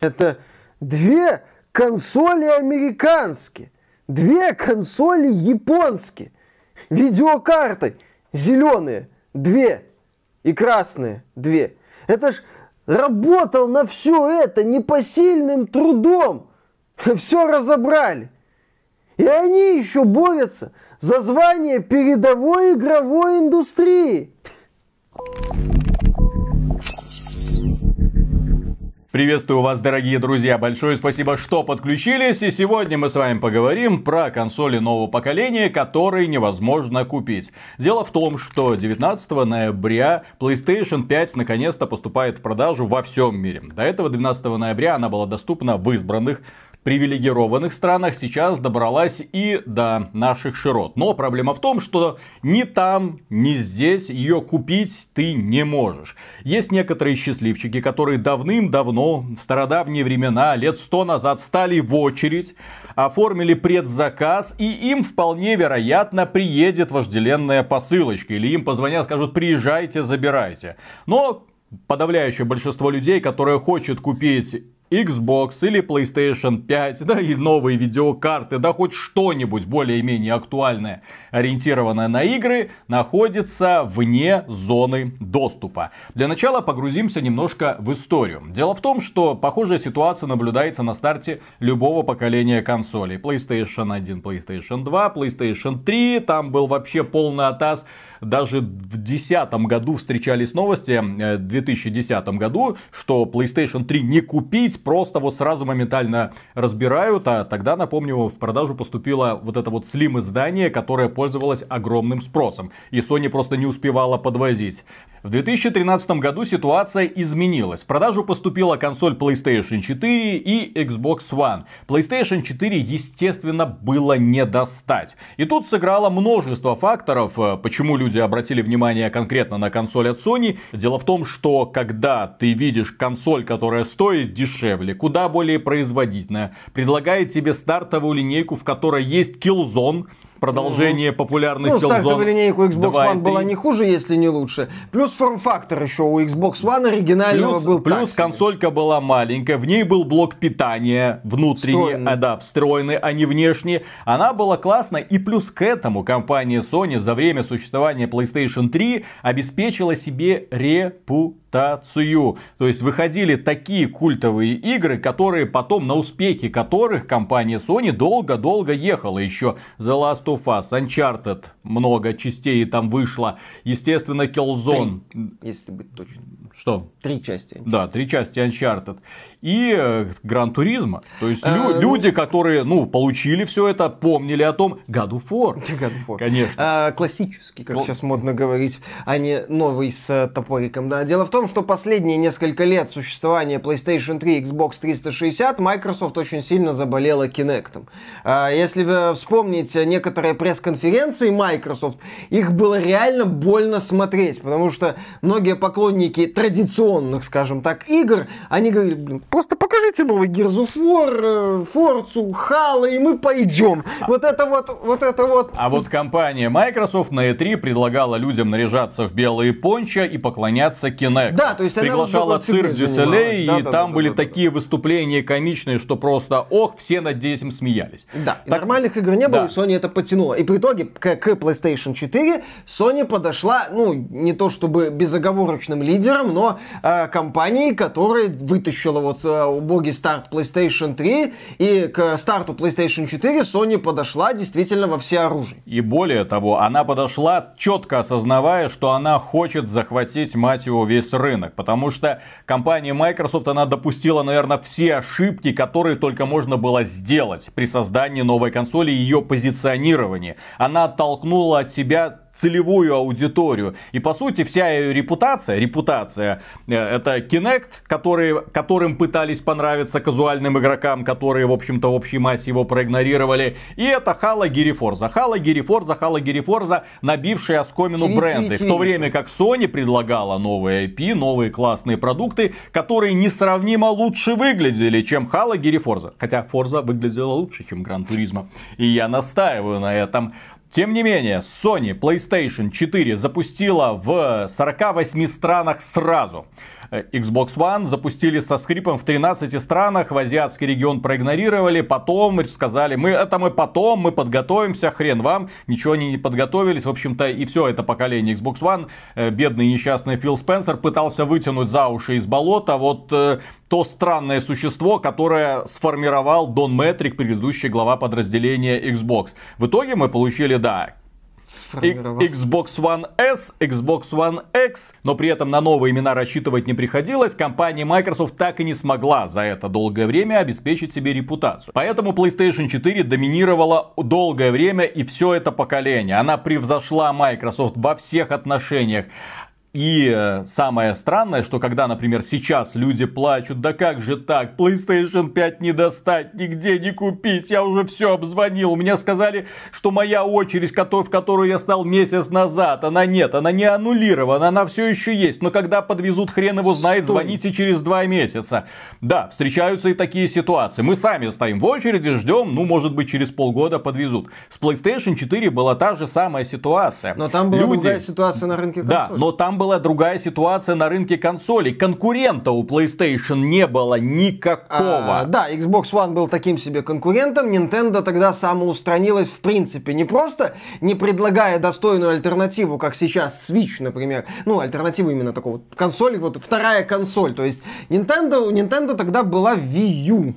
Это две консоли американские, две консоли японские, видеокарты зеленые, две, и красные, две. Это ж работал на все это непосильным трудом. Все разобрали. И они еще борются за звание передовой игровой индустрии. Приветствую вас, дорогие друзья. Большое спасибо, что подключились. И сегодня мы с вами поговорим про консоли нового поколения, которые невозможно купить. Дело в том, что 19 ноября PlayStation 5 наконец-то поступает в продажу во всем мире. До этого 12 ноября она была доступна в избранных привилегированных странах сейчас добралась и до наших широт. Но проблема в том, что ни там, ни здесь ее купить ты не можешь. Есть некоторые счастливчики, которые давным-давно, в стародавние времена, лет сто назад, стали в очередь, оформили предзаказ, и им вполне вероятно приедет вожделенная посылочка. Или им позвонят, скажут, приезжайте, забирайте. Но подавляющее большинство людей, которые хочет купить Xbox или PlayStation 5, да, и новые видеокарты, да, хоть что-нибудь более-менее актуальное, ориентированное на игры, находится вне зоны доступа. Для начала погрузимся немножко в историю. Дело в том, что похожая ситуация наблюдается на старте любого поколения консолей. PlayStation 1, PlayStation 2, PlayStation 3, там был вообще полный атас даже в 2010 году встречались новости, э, в 2010 году, что PlayStation 3 не купить, просто вот сразу моментально разбирают. А тогда, напомню, в продажу поступило вот это вот Slim издание, которое пользовалось огромным спросом. И Sony просто не успевала подвозить. В 2013 году ситуация изменилась. В продажу поступила консоль PlayStation 4 и Xbox One. PlayStation 4, естественно, было не достать. И тут сыграло множество факторов, э, почему люди обратили внимание конкретно на консоль от Sony. Дело в том, что когда ты видишь консоль, которая стоит дешевле, куда более производительная, предлагает тебе стартовую линейку, в которой есть Killzone, продолжение ну, популярных ну, стартовая линейка у Xbox 2 One была не хуже, если не лучше. Плюс форм-фактор еще у Xbox One оригинального плюс, был Плюс консолька была маленькая, в ней был блок питания внутренний, встроенный. А, да, встроенный, а не внешний. Она была классная. И плюс к этому компания Sony за время существования PlayStation 3 обеспечила себе репутацию. То есть выходили такие культовые игры, которые потом, на успехи которых компания Sony долго-долго ехала. Еще The Last of Us, Uncharted, много частей там вышло. Естественно, Killzone. Три, если быть точным. Что? Три части. Uncharted. Да, три части Uncharted. И Гран Туризма. То есть лю- э, люди, которые, ну, получили все это, помнили о том. God of War. God of War. Конечно. А, классический, как сейчас модно говорить, а не новый с э, топориком. Да. Дело в том, что последние несколько лет существования PlayStation 3 Xbox 360 Microsoft очень сильно заболела Kinect. А, если вы вспомните некоторые пресс-конференции Microsoft, их было реально больно смотреть, потому что многие поклонники традиционных, скажем так, игр, они говорили, блин, просто покажите новый Gears of War, Forza, Halo, и мы пойдем. Вот это вот, вот это вот. А вот компания Microsoft на E3 предлагала людям наряжаться в белые пончо и поклоняться Kinect. Да, то есть Приглашала цирк Дюселей, и да, там да, были да, такие да. выступления комичные, что просто, ох, все над этим смеялись. Да, так... нормальных игр не было, да. и Sony это потянула. И по итоге к, к PlayStation 4 Sony подошла, ну, не то чтобы безоговорочным лидером, но э, компанией, которая вытащила вот э, убогий старт PlayStation 3, и к старту PlayStation 4 Sony подошла действительно во все оружие. И более того, она подошла четко осознавая, что она хочет захватить, мать его, весь рынок. Потому что компания Microsoft, она допустила, наверное, все ошибки, которые только можно было сделать при создании новой консоли и ее позиционировании. Она оттолкнула от себя целевую аудиторию. И по сути вся ее репутация, репутация э, это Kinect, который, которым пытались понравиться казуальным игрокам, которые в общем-то в общей массе его проигнорировали. И это. Halo Gear Forza, Halo Gear Forza, набившие оскомину бренды. В то время как Sony предлагала новые IP, новые классные продукты, которые несравнимо лучше выглядели, чем Gear Forza. Хотя Forza выглядела лучше, чем Gran Turismo. И я настаиваю на этом. Тем не менее, Sony PlayStation 4 запустила в 48 странах сразу. Э, Xbox One запустили со скрипом в 13 странах, в азиатский регион проигнорировали, потом сказали, мы это мы потом, мы подготовимся, хрен вам, ничего они не подготовились, в общем-то и все это поколение Xbox One, э, бедный несчастный Фил Спенсер пытался вытянуть за уши из болота вот э, то странное существо, которое сформировал Дон Мэтрик, предыдущий глава подразделения Xbox. В итоге мы получили, да, Xbox One S, Xbox One X, но при этом на новые имена рассчитывать не приходилось. Компания Microsoft так и не смогла за это долгое время обеспечить себе репутацию. Поэтому PlayStation 4 доминировала долгое время и все это поколение. Она превзошла Microsoft во всех отношениях. И э, самое странное, что когда, например, сейчас люди плачут, да как же так, PlayStation 5 не достать, нигде не купить, я уже все обзвонил, мне сказали, что моя очередь, в которую я стал месяц назад, она нет, она не аннулирована, она все еще есть, но когда подвезут, хрен его знает, Стой. звоните через два месяца. Да, встречаются и такие ситуации. Мы сами стоим в очереди, ждем, ну, может быть, через полгода подвезут. С PlayStation 4 была та же самая ситуация. Но там была люди... другая ситуация на рынке консолей. Да, но там была другая ситуация на рынке консолей. Конкурента у PlayStation не было никакого. А, да, Xbox One был таким себе конкурентом. Nintendo тогда самоустранилась в принципе. Не просто не предлагая достойную альтернативу, как сейчас Switch, например. Ну, альтернативу именно такого консоли. Вот вторая консоль. То есть Nintendo, у Nintendo тогда была Wii U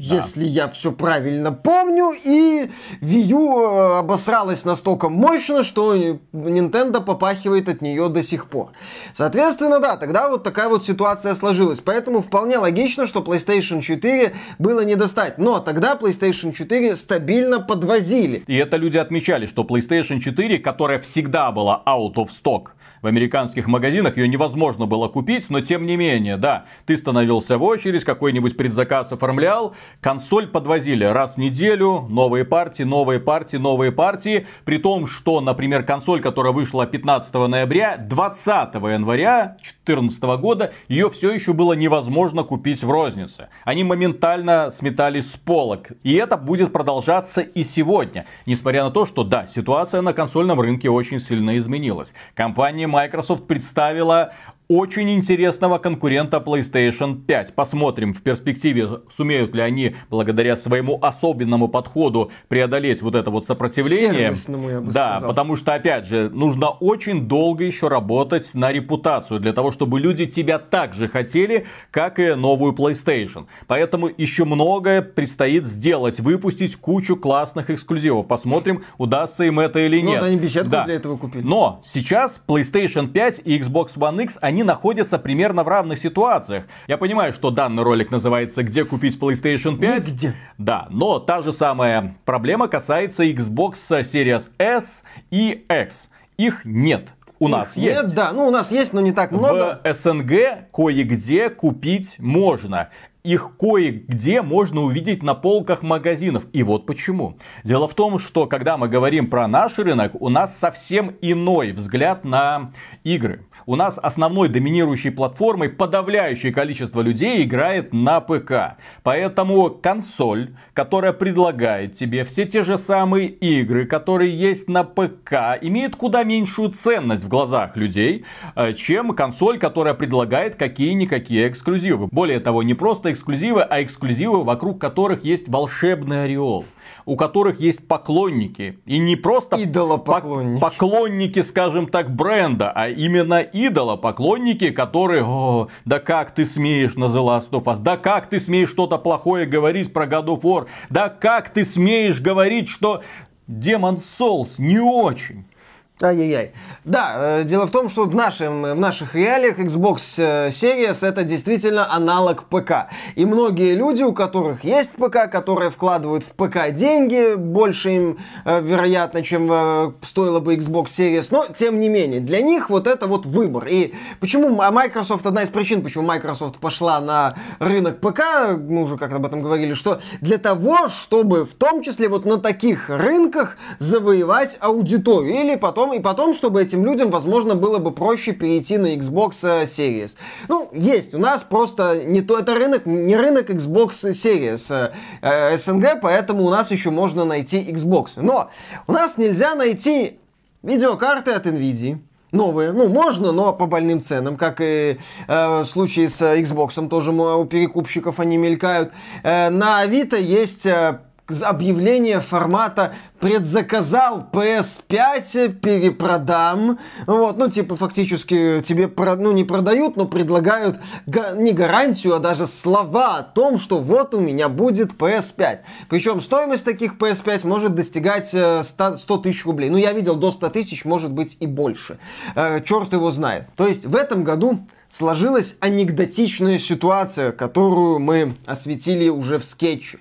если я все правильно помню. И Wii U э, обосралась настолько мощно, что Nintendo попахивает от нее до сих пор. Соответственно, да, тогда вот такая вот ситуация сложилась. Поэтому вполне логично, что PlayStation 4 было не достать. Но тогда PlayStation 4 стабильно подвозили. И это люди отмечали, что PlayStation 4, которая всегда была out of stock, в американских магазинах, ее невозможно было купить, но тем не менее, да, ты становился в очередь, какой-нибудь предзаказ оформлял, консоль подвозили раз в неделю, новые партии, новые партии, новые партии, при том, что, например, консоль, которая вышла 15 ноября, 20 января 2014 года, ее все еще было невозможно купить в рознице. Они моментально сметались с полок. И это будет продолжаться и сегодня. Несмотря на то, что да, ситуация на консольном рынке очень сильно изменилась. Компания Microsoft представила очень интересного конкурента PlayStation 5. Посмотрим в перспективе, сумеют ли они, благодаря своему особенному подходу, преодолеть вот это вот сопротивление. я бы да, сказал. потому что, опять же, нужно очень долго еще работать на репутацию, для того, чтобы люди тебя так же хотели, как и новую PlayStation. Поэтому еще многое предстоит сделать, выпустить кучу классных эксклюзивов. Посмотрим, удастся им это или ну, нет. Ну, они беседку да. для этого купили. Но сейчас PlayStation 5 и Xbox One X, они они находятся примерно в равных ситуациях. Я понимаю, что данный ролик называется «Где купить PlayStation 5?» Нигде. Да, но та же самая проблема касается Xbox Series S и X. Их нет. У Их нас нет, есть. да. Ну, у нас есть, но не так много. В СНГ кое-где купить можно их кое-где можно увидеть на полках магазинов. И вот почему. Дело в том, что когда мы говорим про наш рынок, у нас совсем иной взгляд на игры. У нас основной доминирующей платформой подавляющее количество людей играет на ПК. Поэтому консоль, которая предлагает тебе все те же самые игры, которые есть на ПК, имеет куда меньшую ценность в глазах людей, э, чем консоль, которая предлагает какие-никакие эксклюзивы. Более того, не просто эксклюзивы, а эксклюзивы, вокруг которых есть волшебный ореол у которых есть поклонники. И не просто идолопоклонники. поклонники, скажем так, бренда, а именно идолопоклонники, которые, о, да как ты смеешь на The Last of Us, да как ты смеешь что-то плохое говорить про God of War, да как ты смеешь говорить, что Demon Souls не очень. Ай-яй-яй. Да, э, дело в том, что в, нашем, в наших реалиях Xbox э, Series это действительно аналог ПК. И многие люди, у которых есть ПК, которые вкладывают в ПК деньги, больше им, э, вероятно, чем стоило бы Xbox Series, но тем не менее, для них вот это вот выбор. И почему а Microsoft, одна из причин, почему Microsoft пошла на рынок ПК, мы уже как об этом говорили, что для того, чтобы в том числе вот на таких рынках завоевать аудиторию или потом потом, и потом, чтобы этим людям, возможно, было бы проще перейти на Xbox э, Series. Ну, есть. У нас просто не то, это рынок, не рынок Xbox Series э, э, СНГ, поэтому у нас еще можно найти Xbox. Но у нас нельзя найти видеокарты от Nvidia, новые. Ну, можно, но по больным ценам, как и э, в случае с Xbox, тоже у перекупщиков они мелькают. Э, на Авито есть э, объявление формата предзаказал PS5, перепродам. Вот, ну, типа, фактически тебе, про, ну, не продают, но предлагают га- не гарантию, а даже слова о том, что вот у меня будет PS5. Причем стоимость таких PS5 может достигать 100, э, 100 тысяч рублей. Ну, я видел до 100 тысяч, может быть и больше. Э, черт его знает. То есть, в этом году сложилась анекдотичная ситуация, которую мы осветили уже в скетче.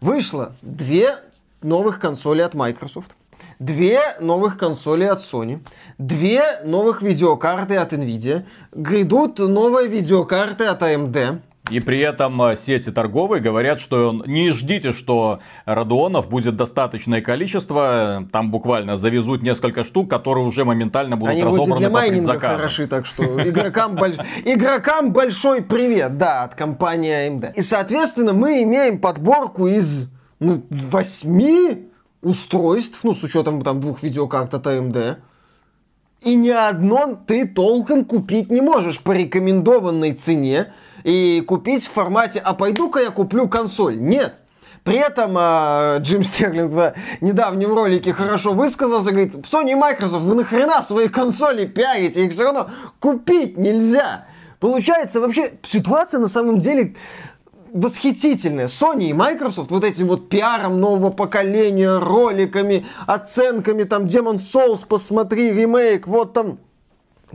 Вышло две новых консоли от Microsoft, две новых консоли от Sony, две новых видеокарты от Nvidia, грядут новые видеокарты от AMD, и при этом э, сети торговые говорят, что не ждите, что радуонов будет достаточное количество. Там буквально завезут несколько штук, которые уже моментально будут Они разобраны для по майнинга хороши, так что игрокам, больш... игрокам большой привет, да, от компании AMD. И, соответственно, мы имеем подборку из ну, восьми устройств, ну, с учетом там двух видеокарт от AMD. И ни одно ты толком купить не можешь по рекомендованной цене и купить в формате «а пойду-ка я куплю консоль». Нет. При этом э, Джим Стерлинг в недавнем ролике хорошо высказался, говорит, Sony и Microsoft, вы нахрена свои консоли пиарите, их все равно купить нельзя. Получается, вообще ситуация на самом деле восхитительная. Sony и Microsoft вот этим вот пиаром нового поколения, роликами, оценками, там, Demon Souls, посмотри, ремейк, вот там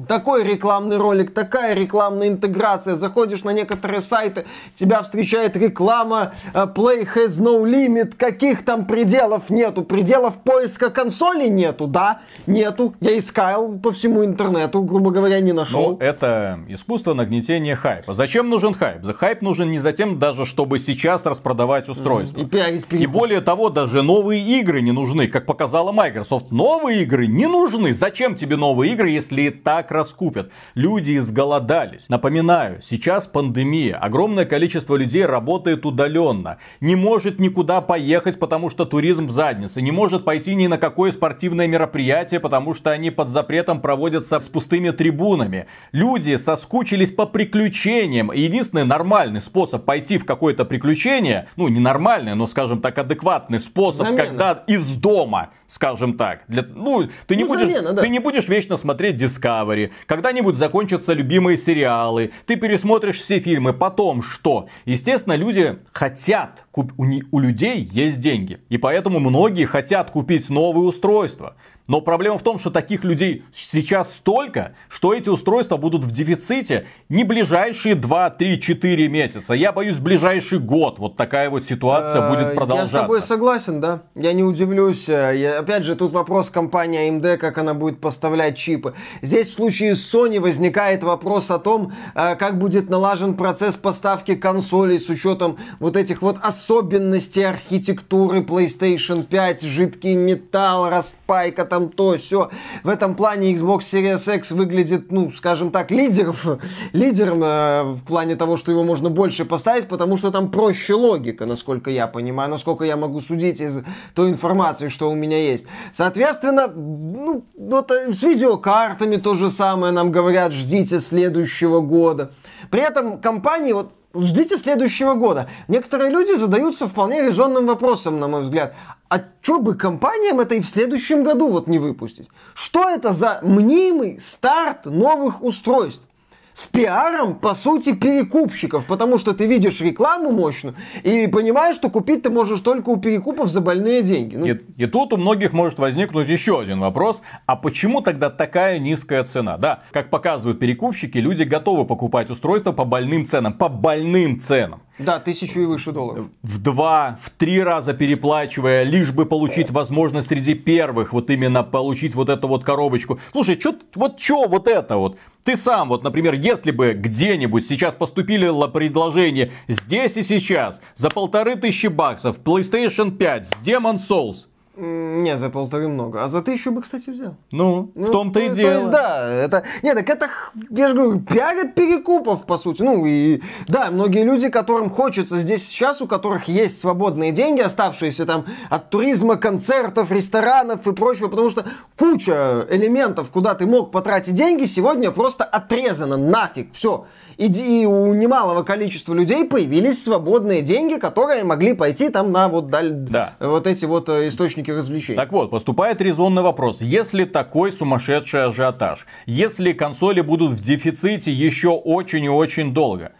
такой рекламный ролик, такая рекламная интеграция. Заходишь на некоторые сайты, тебя встречает реклама э, Play has no limit. Каких там пределов нету? Пределов поиска консоли нету, да? Нету. Я искал по всему интернету, грубо говоря, не нашел. Ну, это искусство нагнетения хайпа. Зачем нужен хайп? За хайп нужен не затем даже, чтобы сейчас распродавать устройство. И, пиарить и более того, даже новые игры не нужны. Как показала Microsoft, новые игры не нужны. Зачем тебе новые игры, если так раскупят. Люди изголодались. Напоминаю, сейчас пандемия. Огромное количество людей работает удаленно. Не может никуда поехать, потому что туризм в заднице. Не может пойти ни на какое спортивное мероприятие, потому что они под запретом проводятся с пустыми трибунами. Люди соскучились по приключениям. И единственный нормальный способ пойти в какое-то приключение, ну не нормальный, но скажем так адекватный способ, Замена. когда из дома скажем так. Для, ну, ты не, ну, будешь, замена, да. ты не будешь вечно смотреть Discovery. Когда-нибудь закончатся любимые сериалы. Ты пересмотришь все фильмы. Потом что? Естественно, люди хотят. У людей есть деньги. И поэтому многие хотят купить новые устройства. Но проблема в том, что таких людей сейчас столько, что эти устройства будут в дефиците не ближайшие 2, 3, 4 месяца. Я боюсь, ближайший год вот такая вот ситуация будет продолжаться. Я с тобой согласен, да. Я не удивлюсь. Э, я, опять же, тут вопрос компании AMD, как она будет поставлять чипы. Здесь в случае с Sony возникает вопрос о том, э, как будет налажен процесс поставки консолей с учетом вот этих вот особенностей архитектуры PlayStation 5, жидкий металл, распайка там там то, все. В этом плане Xbox Series X выглядит, ну, скажем так, лидеров, лидером э, в плане того, что его можно больше поставить, потому что там проще логика, насколько я понимаю, насколько я могу судить из той информации, что у меня есть. Соответственно, ну, вот э, с видеокартами то же самое нам говорят, ждите следующего года. При этом компании, вот ждите следующего года. Некоторые люди задаются вполне резонным вопросом, на мой взгляд а что бы компаниям это и в следующем году вот не выпустить? Что это за мнимый старт новых устройств? с пиаром, по сути, перекупщиков, потому что ты видишь рекламу мощную и понимаешь, что купить ты можешь только у перекупов за больные деньги. Ну... И, и тут у многих может возникнуть еще один вопрос, а почему тогда такая низкая цена? Да, как показывают перекупщики, люди готовы покупать устройства по больным ценам, по больным ценам. Да, тысячу и выше долларов. В два, в три раза переплачивая, лишь бы получить возможность среди первых вот именно получить вот эту вот коробочку. Слушай, чё, вот что вот это вот? Ты сам, вот, например, если бы где-нибудь сейчас поступили предложение здесь и сейчас за полторы тысячи баксов PlayStation 5 с Demon Souls, Не, за полторы много. А за тысячу бы, кстати, взял. Ну, ну в том-то и дело. То есть, да, это... Нет, так это, я же говорю, пиарят перекупов, по сути. Ну, и да, многие люди, которым хочется здесь сейчас, у которых есть свободные деньги, оставшиеся там от туризма, концертов, ресторанов и прочего, потому что куча элементов, куда ты мог потратить деньги, сегодня просто отрезано нафиг. Все. И, и у немалого количества людей появились свободные деньги, которые могли пойти там на вот, даль... да. вот эти вот э, источники развлечений. Так вот, поступает резонный вопрос. Если такой сумасшедший ажиотаж, если консоли будут в дефиците еще очень и очень долго,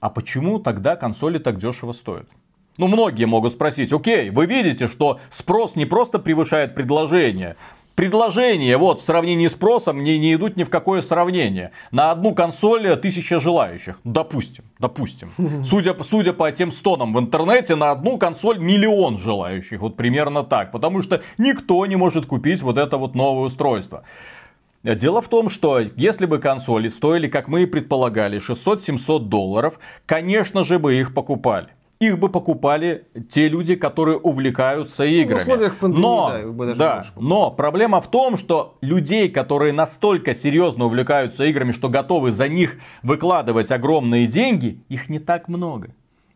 а почему тогда консоли так дешево стоят? Ну, многие могут спросить, окей, вы видите, что спрос не просто превышает предложение, предложения вот в сравнении с спросом не, не идут ни в какое сравнение. На одну консоль тысяча желающих. Допустим, допустим. Судя, судя по тем стонам в интернете, на одну консоль миллион желающих. Вот примерно так. Потому что никто не может купить вот это вот новое устройство. Дело в том, что если бы консоли стоили, как мы и предполагали, 600-700 долларов, конечно же бы их покупали их бы покупали те люди, которые увлекаются играми. В условиях пандемии, но, да, бы даже да, но проблема в том, что людей, которые настолько серьезно увлекаются играми, что готовы за них выкладывать огромные деньги, их не так много.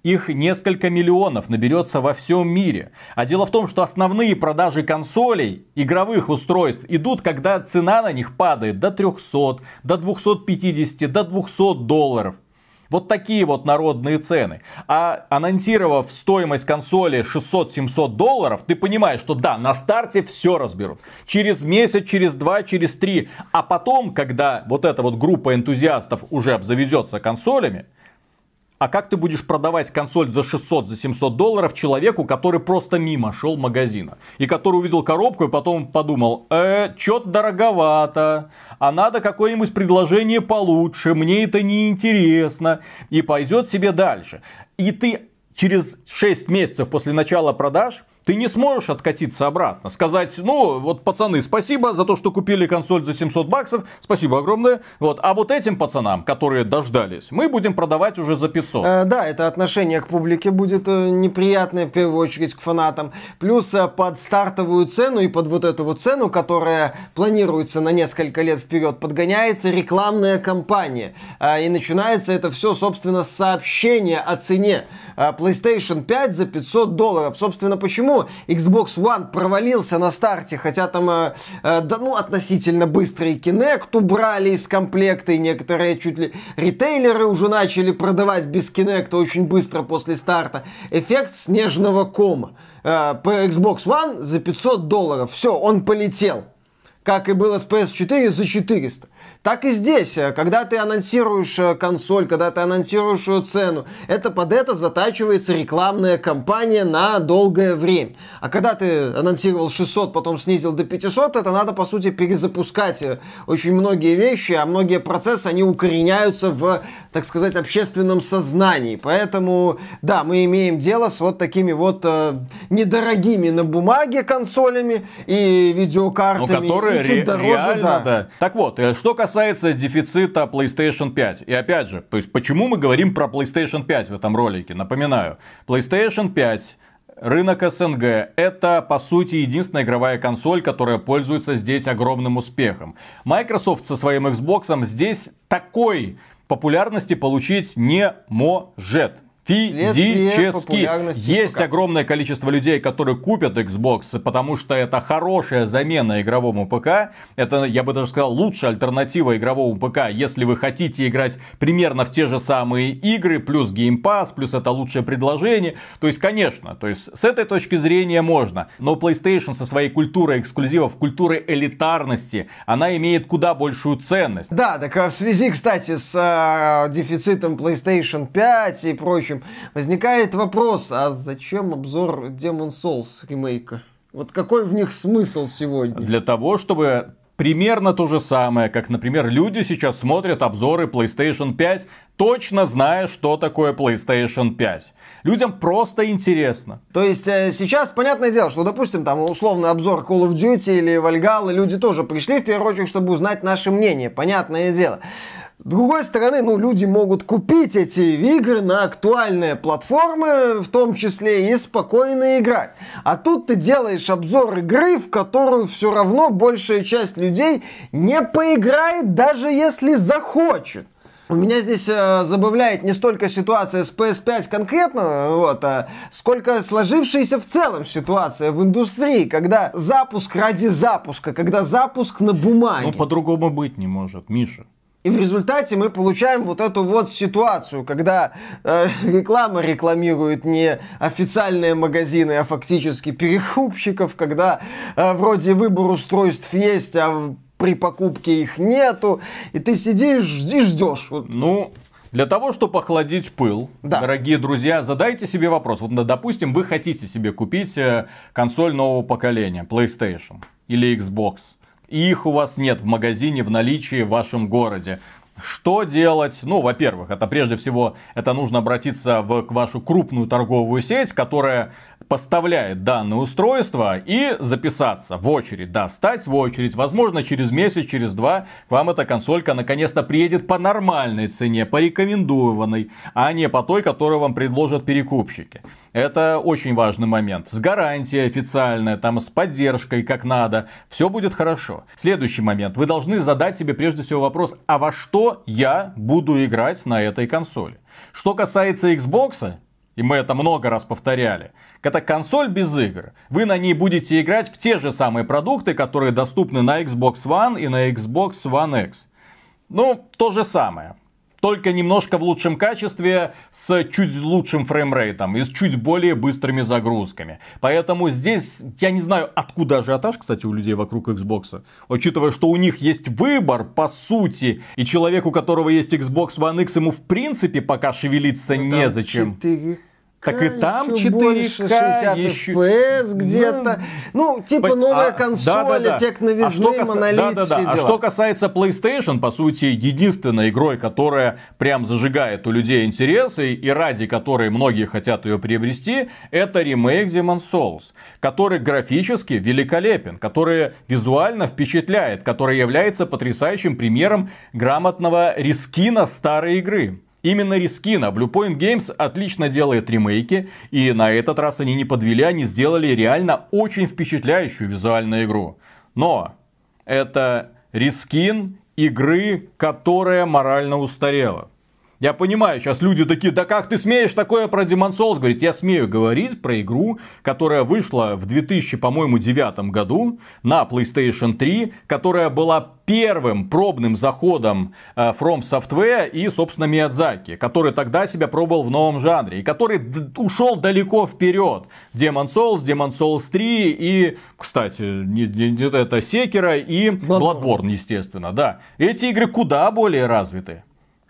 Их несколько миллионов наберется во всем мире. А дело в том, что основные продажи консолей, игровых устройств идут, когда цена на них падает до 300, до 250, до 200 долларов. Вот такие вот народные цены. А анонсировав стоимость консоли 600-700 долларов, ты понимаешь, что да, на старте все разберут. Через месяц, через два, через три. А потом, когда вот эта вот группа энтузиастов уже обзаведется консолями, а как ты будешь продавать консоль за 600, за 700 долларов человеку, который просто мимо шел магазина? И который увидел коробку и потом подумал, э, чё-то дороговато, а надо какое-нибудь предложение получше, мне это не интересно. И пойдет себе дальше. И ты через 6 месяцев после начала продаж ты не сможешь откатиться обратно. Сказать, ну, вот, пацаны, спасибо за то, что купили консоль за 700 баксов. Спасибо огромное. Вот. А вот этим пацанам, которые дождались, мы будем продавать уже за 500. Э, да, это отношение к публике будет э, неприятное, в первую очередь, к фанатам. Плюс э, под стартовую цену и под вот эту вот цену, которая планируется на несколько лет вперед, подгоняется рекламная кампания. Э, и начинается это все, собственно, с сообщения о цене. Э, PlayStation 5 за 500 долларов. Собственно, почему Xbox One провалился на старте, хотя там э, э, да, ну, относительно быстрый Kinect убрали из комплекта, и некоторые чуть ли ритейлеры уже начали продавать без Kinect очень быстро после старта. Эффект снежного кома. Э, по Xbox One за 500 долларов. Все, он полетел. Как и было с PS4 за 400. Так и здесь, э, когда ты анонсируешь э, консоль, когда ты анонсируешь ее цену, это под это затачивается рекламная кампания на долгое время. А когда ты анонсировал 600, потом снизил до 500, это надо, по сути, перезапускать э, очень многие вещи, а многие процессы, они укореняются в, так сказать, общественном сознании. Поэтому, да, мы имеем дело с вот такими вот э, недорогими на бумаге консолями и видеокартами. Ну, которые и чуть дороже, реально, да. да. Так вот, что касается касается дефицита PlayStation 5, и опять же, то есть почему мы говорим про PlayStation 5 в этом ролике? Напоминаю, PlayStation 5 Рынок СНГ – это, по сути, единственная игровая консоль, которая пользуется здесь огромным успехом. Microsoft со своим Xbox здесь такой популярности получить не может физически. Есть ПК. огромное количество людей, которые купят Xbox, потому что это хорошая замена игровому ПК. Это, я бы даже сказал, лучшая альтернатива игровому ПК, если вы хотите играть примерно в те же самые игры, плюс Game Pass, плюс это лучшее предложение. То есть, конечно, то есть с этой точки зрения можно. Но PlayStation со своей культурой эксклюзивов, культурой элитарности, она имеет куда большую ценность. Да, так а в связи, кстати, с э, дефицитом PlayStation 5 и прочим возникает вопрос, а зачем обзор Demon Souls ремейка? Вот какой в них смысл сегодня? Для того, чтобы примерно то же самое, как, например, люди сейчас смотрят обзоры PlayStation 5, точно зная, что такое PlayStation 5. Людям просто интересно. То есть э, сейчас, понятное дело, что, допустим, там условный обзор Call of Duty или Valhalla, люди тоже пришли в первую очередь, чтобы узнать наше мнение, понятное дело. С другой стороны, ну, люди могут купить эти игры на актуальные платформы, в том числе и спокойно играть. А тут ты делаешь обзор игры, в которую все равно большая часть людей не поиграет, даже если захочет. Меня здесь э, забавляет не столько ситуация с PS5 конкретно, вот, а сколько сложившаяся в целом ситуация в индустрии, когда запуск ради запуска, когда запуск на бумаге. Ну, по-другому быть не может, Миша. И в результате мы получаем вот эту вот ситуацию, когда э, реклама рекламирует не официальные магазины, а фактически перекупщиков, когда э, вроде выбор устройств есть, а при покупке их нету, и ты сидишь и ждешь. Ну, для того, чтобы охладить пыл, да. дорогие друзья, задайте себе вопрос. Вот, допустим, вы хотите себе купить э, консоль нового поколения, PlayStation или Xbox. И их у вас нет в магазине в наличии в вашем городе. Что делать? Ну, во-первых, это прежде всего, это нужно обратиться в, к вашу крупную торговую сеть, которая поставляет данное устройство и записаться в очередь. Да, стать в очередь. Возможно, через месяц, через два к вам эта консолька наконец-то приедет по нормальной цене, по рекомендованной, а не по той, которую вам предложат перекупщики. Это очень важный момент. С гарантией официальной, там, с поддержкой, как надо. Все будет хорошо. Следующий момент. Вы должны задать себе прежде всего вопрос, а во что я буду играть на этой консоли? Что касается Xbox, и мы это много раз повторяли, это консоль без игр. Вы на ней будете играть в те же самые продукты, которые доступны на Xbox One и на Xbox One X. Ну, то же самое. Только немножко в лучшем качестве, с чуть лучшим фреймрейтом и с чуть более быстрыми загрузками. Поэтому здесь, я не знаю, откуда ажиотаж, кстати, у людей вокруг Xbox. Учитывая, что у них есть выбор, по сути, и человек, у которого есть Xbox One X, ему в принципе пока шевелиться ну, незачем. 4 так и там 4К, еще... FPS где-то. Ну, типа новая а, консоль, да, да, да. эффект новизны, а монолит, да, да, да. А что касается PlayStation, по сути, единственной игрой, которая прям зажигает у людей интересы и ради которой многие хотят ее приобрести, это ремейк Demon's Souls, который графически великолепен, который визуально впечатляет, который является потрясающим примером грамотного рискина старой игры. Именно Рискина, Bluepoint Games отлично делает ремейки, и на этот раз они не подвели, они сделали реально очень впечатляющую визуальную игру. Но это рискин игры, которая морально устарела. Я понимаю, сейчас люди такие, да как ты смеешь такое про Demon Souls говорить? Я смею говорить про игру, которая вышла в 2000, по-моему, девятом году на PlayStation 3, которая была первым пробным заходом э, From Software и, собственно, Миядзаки, который тогда себя пробовал в новом жанре, и который ушел далеко вперед. Demon Souls, Demon Souls 3 и, кстати, не, не, не это Секера и Bloodborne. Bloodborne, естественно, да. Эти игры куда более развиты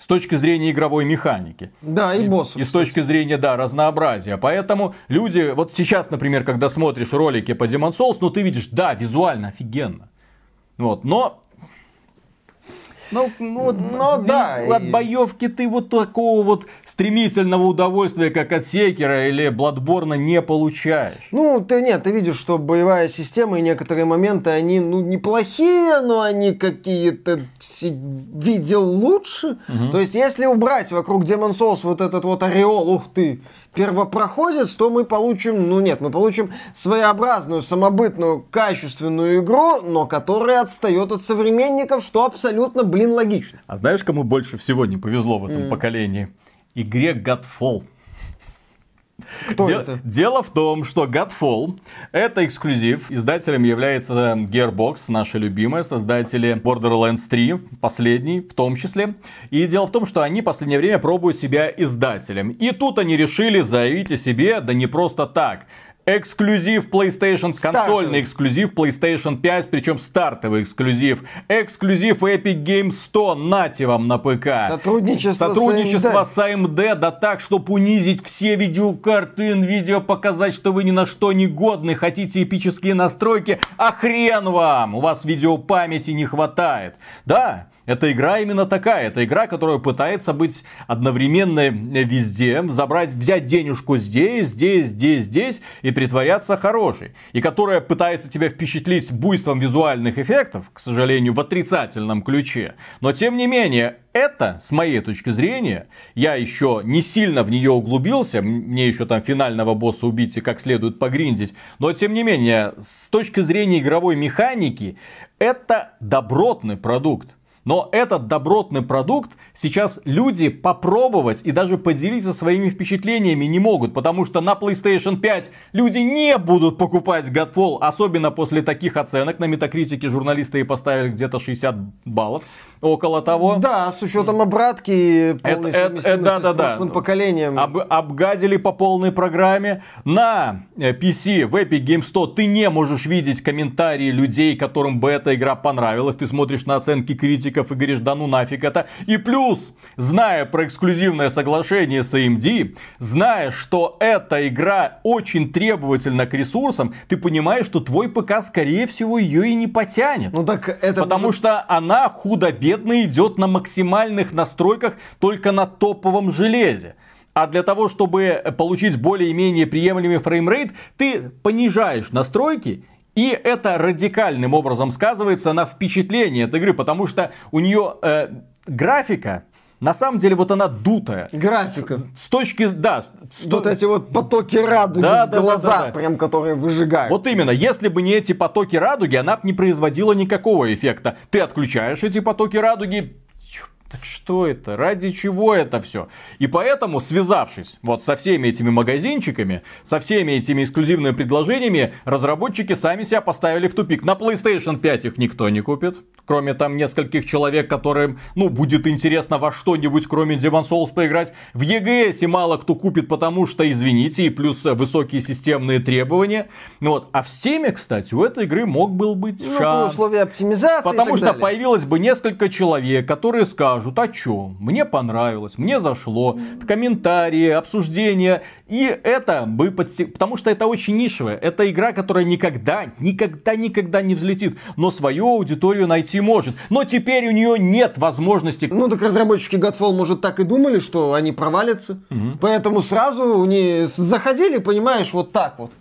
точки зрения игровой механики. Да, и боссов. И, с точки зрения, да, разнообразия. Поэтому люди, вот сейчас, например, когда смотришь ролики по Demon Souls, ну ты видишь, да, визуально офигенно. Вот, но ну, ну, ну да. От боевки ты вот такого вот стремительного удовольствия, как от Секера или Бладборна, не получаешь. Ну, ты нет, ты видишь, что боевая система и некоторые моменты, они, ну, неплохие, но они какие-то видел лучше. Угу. То есть, если убрать вокруг Demon Souls вот этот вот ореол, ух ты, первопроходец, то мы получим, ну нет, мы получим своеобразную, самобытную, качественную игру, но которая отстает от современников, что абсолютно, блин, логично. А знаешь, кому больше всего не повезло в этом mm. поколении? Игре Godfall. Кто Дел, это? Дело в том, что Godfall это эксклюзив. Издателем является Gearbox, наши любимые создатели Borderlands 3, последний в том числе. И дело в том, что они в последнее время пробуют себя издателем. И тут они решили заявить о себе, да не просто так. Эксклюзив PlayStation, стартовый. консольный эксклюзив PlayStation 5, причем стартовый эксклюзив. Эксклюзив Epic Games 100, нате вам на ПК. Сотрудничество, Сотрудничество с AMD. с AMD, да так, чтобы унизить все видеокарты, видео показать, что вы ни на что не годны, хотите эпические настройки, а хрен вам, у вас видеопамяти не хватает. Да, Эта игра именно такая. Это игра, которая пытается быть одновременно везде, забрать, взять денежку здесь, здесь, здесь, здесь и притворяться хорошей. И которая пытается тебя впечатлить буйством визуальных эффектов, к сожалению, в отрицательном ключе. Но тем не менее, это, с моей точки зрения, я еще не сильно в нее углубился, мне еще там финального босса убить и как следует погриндить, но тем не менее, с точки зрения игровой механики, это добротный продукт. Но этот добротный продукт сейчас люди попробовать и даже поделиться своими впечатлениями не могут, потому что на PlayStation 5 люди не будут покупать Godfall, особенно после таких оценок. На метакритике журналисты и поставили где-то 60 баллов, около того. Да, с учетом обратки полной это, это, да, да, да. поколением. Об, обгадили по полной программе. На э, PC в Epic Games 100 ты не можешь видеть комментарии людей, которым бы эта игра понравилась. Ты смотришь на оценки критиков и говоришь, да ну нафиг это. И плюс, зная про эксклюзивное соглашение с AMD, зная, что эта игра очень требовательна к ресурсам, ты понимаешь, что твой ПК, скорее всего, ее и не потянет. Ну так это... Потому может... что она худо-бедно идет на максимальных настройках только на топовом железе. А для того, чтобы получить более-менее приемлемый фреймрейт, ты понижаешь настройки и это радикальным образом сказывается на впечатлении от игры, потому что у нее э, графика на самом деле вот она дутая. Графика. С, с точки, да. С, вот эти вот потоки радуги да, в да, глаза, да, да, да. прям которые выжигают. Вот именно, если бы не эти потоки радуги, она бы не производила никакого эффекта. Ты отключаешь эти потоки радуги, так что это? Ради чего это все? И поэтому, связавшись вот со всеми этими магазинчиками, со всеми этими эксклюзивными предложениями, разработчики сами себя поставили в тупик. На PlayStation 5 их никто не купит кроме там нескольких человек, которым, ну, будет интересно во что-нибудь, кроме Demon Souls поиграть. В EGS мало кто купит, потому что, извините, и плюс высокие системные требования. Вот. А в Steam, кстати, у этой игры мог был быть ну, шанс. условия оптимизации Потому что далее. появилось бы несколько человек, которые скажут, а чё, мне понравилось, мне зашло, комментарии, обсуждения. И это бы подсек... Потому что это очень нишевая. Это игра, которая никогда, никогда, никогда не взлетит. Но свою аудиторию найти может. Но теперь у нее нет возможности... Ну так разработчики Godfall, может, так и думали, что они провалятся. Угу. Поэтому сразу они заходили, понимаешь, вот так вот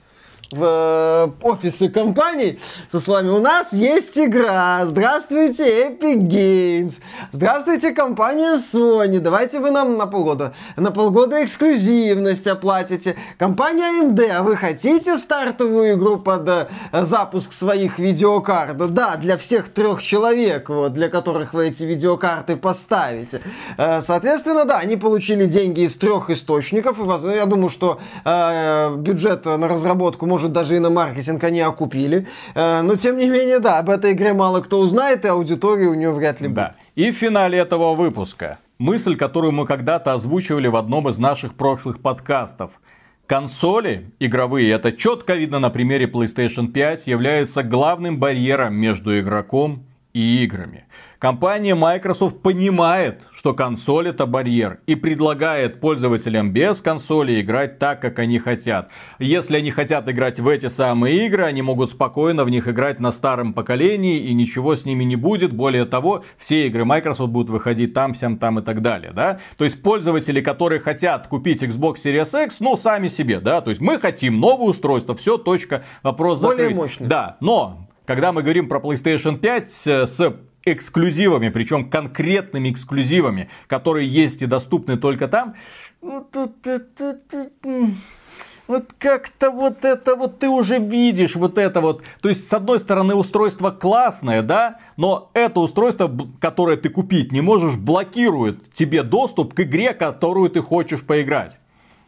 в э, офисы компаний со словами «У нас есть игра! Здравствуйте, Epic Games! Здравствуйте, компания Sony! Давайте вы нам на полгода, на полгода эксклюзивность оплатите. Компания AMD, а вы хотите стартовую игру под э, запуск своих видеокарт? Да, для всех трех человек, вот, для которых вы эти видеокарты поставите. Э, соответственно, да, они получили деньги из трех источников, и я думаю, что бюджет на разработку может может, даже и на маркетинг они окупили. Э, но, тем не менее, да, об этой игре мало кто узнает, и аудитории у нее вряд ли будет. Да. И в финале этого выпуска мысль, которую мы когда-то озвучивали в одном из наших прошлых подкастов. Консоли игровые, это четко видно на примере PlayStation 5, являются главным барьером между игроком и играми. Компания Microsoft понимает, что консоль это барьер и предлагает пользователям без консоли играть так, как они хотят. Если они хотят играть в эти самые игры, они могут спокойно в них играть на старом поколении и ничего с ними не будет. Более того, все игры Microsoft будут выходить там, сям, там и так далее, да. То есть пользователи, которые хотят купить Xbox Series X, ну, сами себе, да. То есть мы хотим новое устройство, все, точка, вопрос закрыт. Более мощный. Да, но когда мы говорим про PlayStation 5 с эксклюзивами, причем конкретными эксклюзивами, которые есть и доступны только там, вот как-то вот это вот ты уже видишь вот это вот. То есть, с одной стороны, устройство классное, да, но это устройство, которое ты купить не можешь, блокирует тебе доступ к игре, которую ты хочешь поиграть.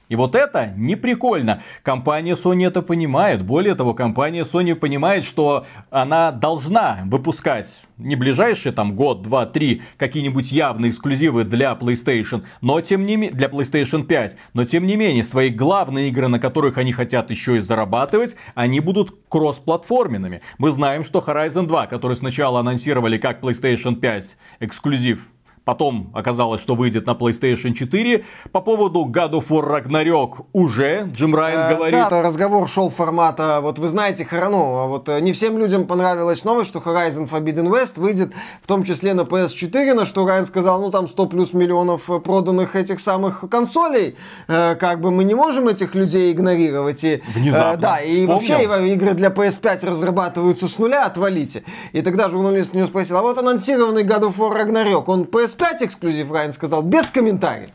И вот это не прикольно. Компания Sony это понимает. Более того, компания Sony понимает, что она должна выпускать не ближайшие там год, два, три какие-нибудь явные эксклюзивы для PlayStation, но тем не менее для PlayStation 5, но тем не менее свои главные игры, на которых они хотят еще и зарабатывать, они будут кроссплатформенными. Мы знаем, что Horizon 2, который сначала анонсировали как PlayStation 5 эксклюзив Потом оказалось, что выйдет на PlayStation 4. По поводу God of War Ragnarok уже Джим Райан э, говорит. Да, разговор шел формата, вот вы знаете, ну, вот э, не всем людям понравилась новость, что Horizon Forbidden West выйдет в том числе на PS4, на что Райан сказал, ну там 100 плюс миллионов э, проданных этих самых консолей, э, как бы мы не можем этих людей игнорировать. И, Внезапно. Э, да, и вообще игры для PS5 разрабатываются с нуля, отвалите. И тогда журналист у него спросил, а вот анонсированный God of War Ragnarok, он PS5 5 эксклюзив, Райан сказал, без комментариев.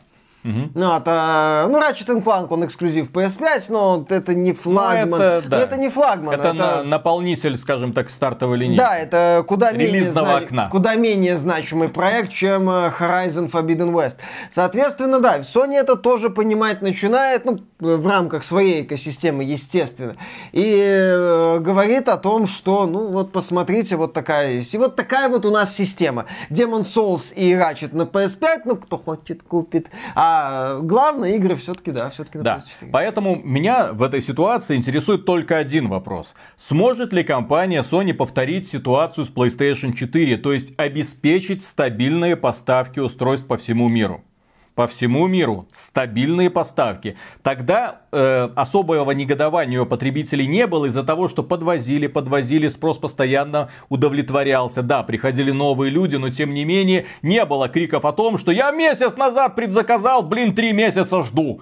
Угу. Ну, это, ну, Ratchet Clank, он эксклюзив PS5, но это не флагман. Ну, это, да. это не флагман. Это, это... На, наполнитель, скажем так, стартовой линии. Да, это куда менее, зна... окна. куда менее значимый проект, чем э, Horizon Forbidden West. Соответственно, да, Sony это тоже понимать начинает, ну, в рамках своей экосистемы, естественно. И э, говорит о том, что, ну, вот посмотрите, вот такая, вот такая вот у нас система. Demon Souls и Ratchet на PS5, ну, кто хочет, купит. А а главные игры все-таки, да, все-таки на да. PS4. Поэтому меня в этой ситуации интересует только один вопрос. Сможет ли компания Sony повторить ситуацию с PlayStation 4, то есть обеспечить стабильные поставки устройств по всему миру? По всему миру стабильные поставки. Тогда э, особого негодования у потребителей не было из-за того, что подвозили, подвозили, спрос постоянно удовлетворялся. Да, приходили новые люди, но тем не менее не было криков о том, что я месяц назад предзаказал, блин, три месяца жду.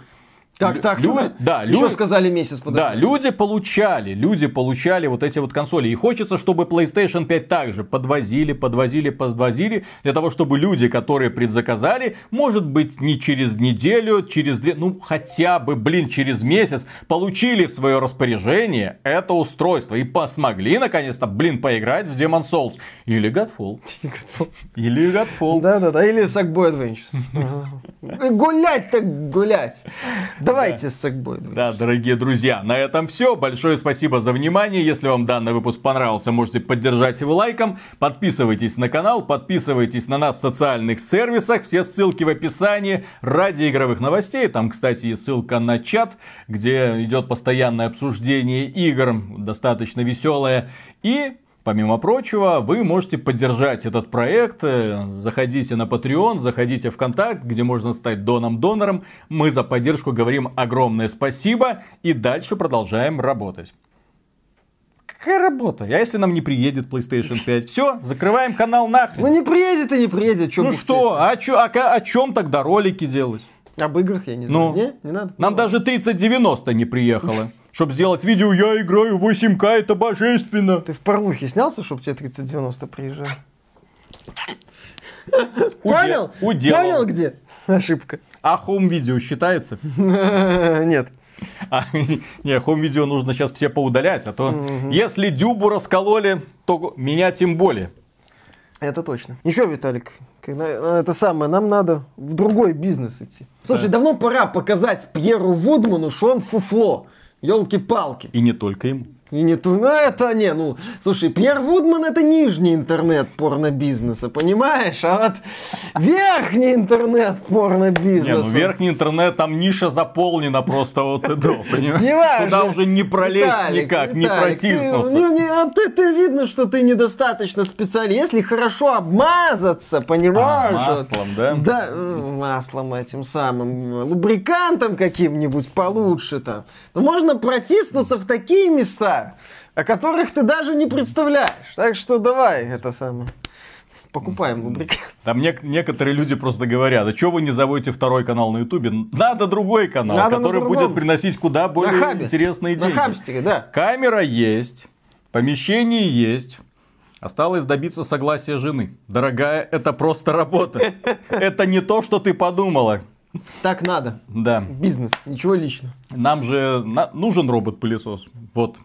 Так, так, Лю- так. Да, Еще люди, сказали месяц подождать. Да, люди получали, люди получали вот эти вот консоли. И хочется, чтобы PlayStation 5 также подвозили, подвозили, подвозили, для того, чтобы люди, которые предзаказали, может быть, не через неделю, через две, ну, хотя бы, блин, через месяц, получили в свое распоряжение это устройство и смогли, наконец-то, блин, поиграть в Demon Souls. Или Godfall. Или Godfall. Да-да-да, или Sackboy Adventures. Гулять так гулять. Давайте с Sackboy. Да, дорогие друзья, на этом все. Большое спасибо за внимание. Если вам данный выпуск понравился, можете поддержать его лайком. Подписывайтесь на канал, подписывайтесь на нас в социальных сервисах. Все ссылки в описании. Ради игровых новостей. Там, кстати, есть ссылка на чат, где идет постоянное обсуждение игр. Достаточно веселое. И Помимо прочего, вы можете поддержать этот проект. Заходите на Patreon, заходите в Контакт, где можно стать доном-донором. Мы за поддержку говорим огромное спасибо и дальше продолжаем работать. Какая работа? А если нам не приедет PlayStation 5? Все, закрываем канал нахрен. Ну не приедет и не приедет. Чё ну что, а, чё, а, о чем тогда ролики делать? Об играх я не знаю. Ну, не, не надо. Нам даже 3090 не приехало чтобы сделать видео, я играю 8К, это божественно. Ты в порнухе снялся, чтобы тебе 3090 приезжал? Понял? Понял, где ошибка? А хом видео считается? Нет. А, не, хом видео нужно сейчас все поудалять, а то если дюбу раскололи, то меня тем более. Это точно. Еще, Виталик, когда, это самое, нам надо в другой бизнес идти. Слушай, да. давно пора показать Пьеру Вудману, что он фуфло. Елки-палки. И не только ему. И не то, ну это не, ну, слушай, Пьер Вудман это нижний интернет порно-бизнеса, понимаешь? А вот верхний интернет порно-бизнеса. Не, ну верхний интернет, там ниша заполнена просто вот это, понимаешь? Туда уже не пролезть Виталик, никак, Виталик, не протиснуться. Ты, ну, не, а ты, ты видно, что ты недостаточно специалист. Если хорошо обмазаться, понимаешь? А, маслом, да? Да, маслом этим самым, лубрикантом каким-нибудь получше там. То можно протиснуться в такие места, о которых ты даже не представляешь. Так что давай это самое. Покупаем лубрикант. Там не, некоторые люди просто говорят, а что вы не заводите второй канал на Ютубе? Надо другой канал, Надо который будет приносить куда более на хабе, интересные деньги. На хамстере, да. Камера есть, помещение есть. Осталось добиться согласия жены. Дорогая, это просто работа. Это не то, что ты подумала. Так надо. Да. Бизнес, ничего личного. Нам же нужен робот-пылесос. Вот.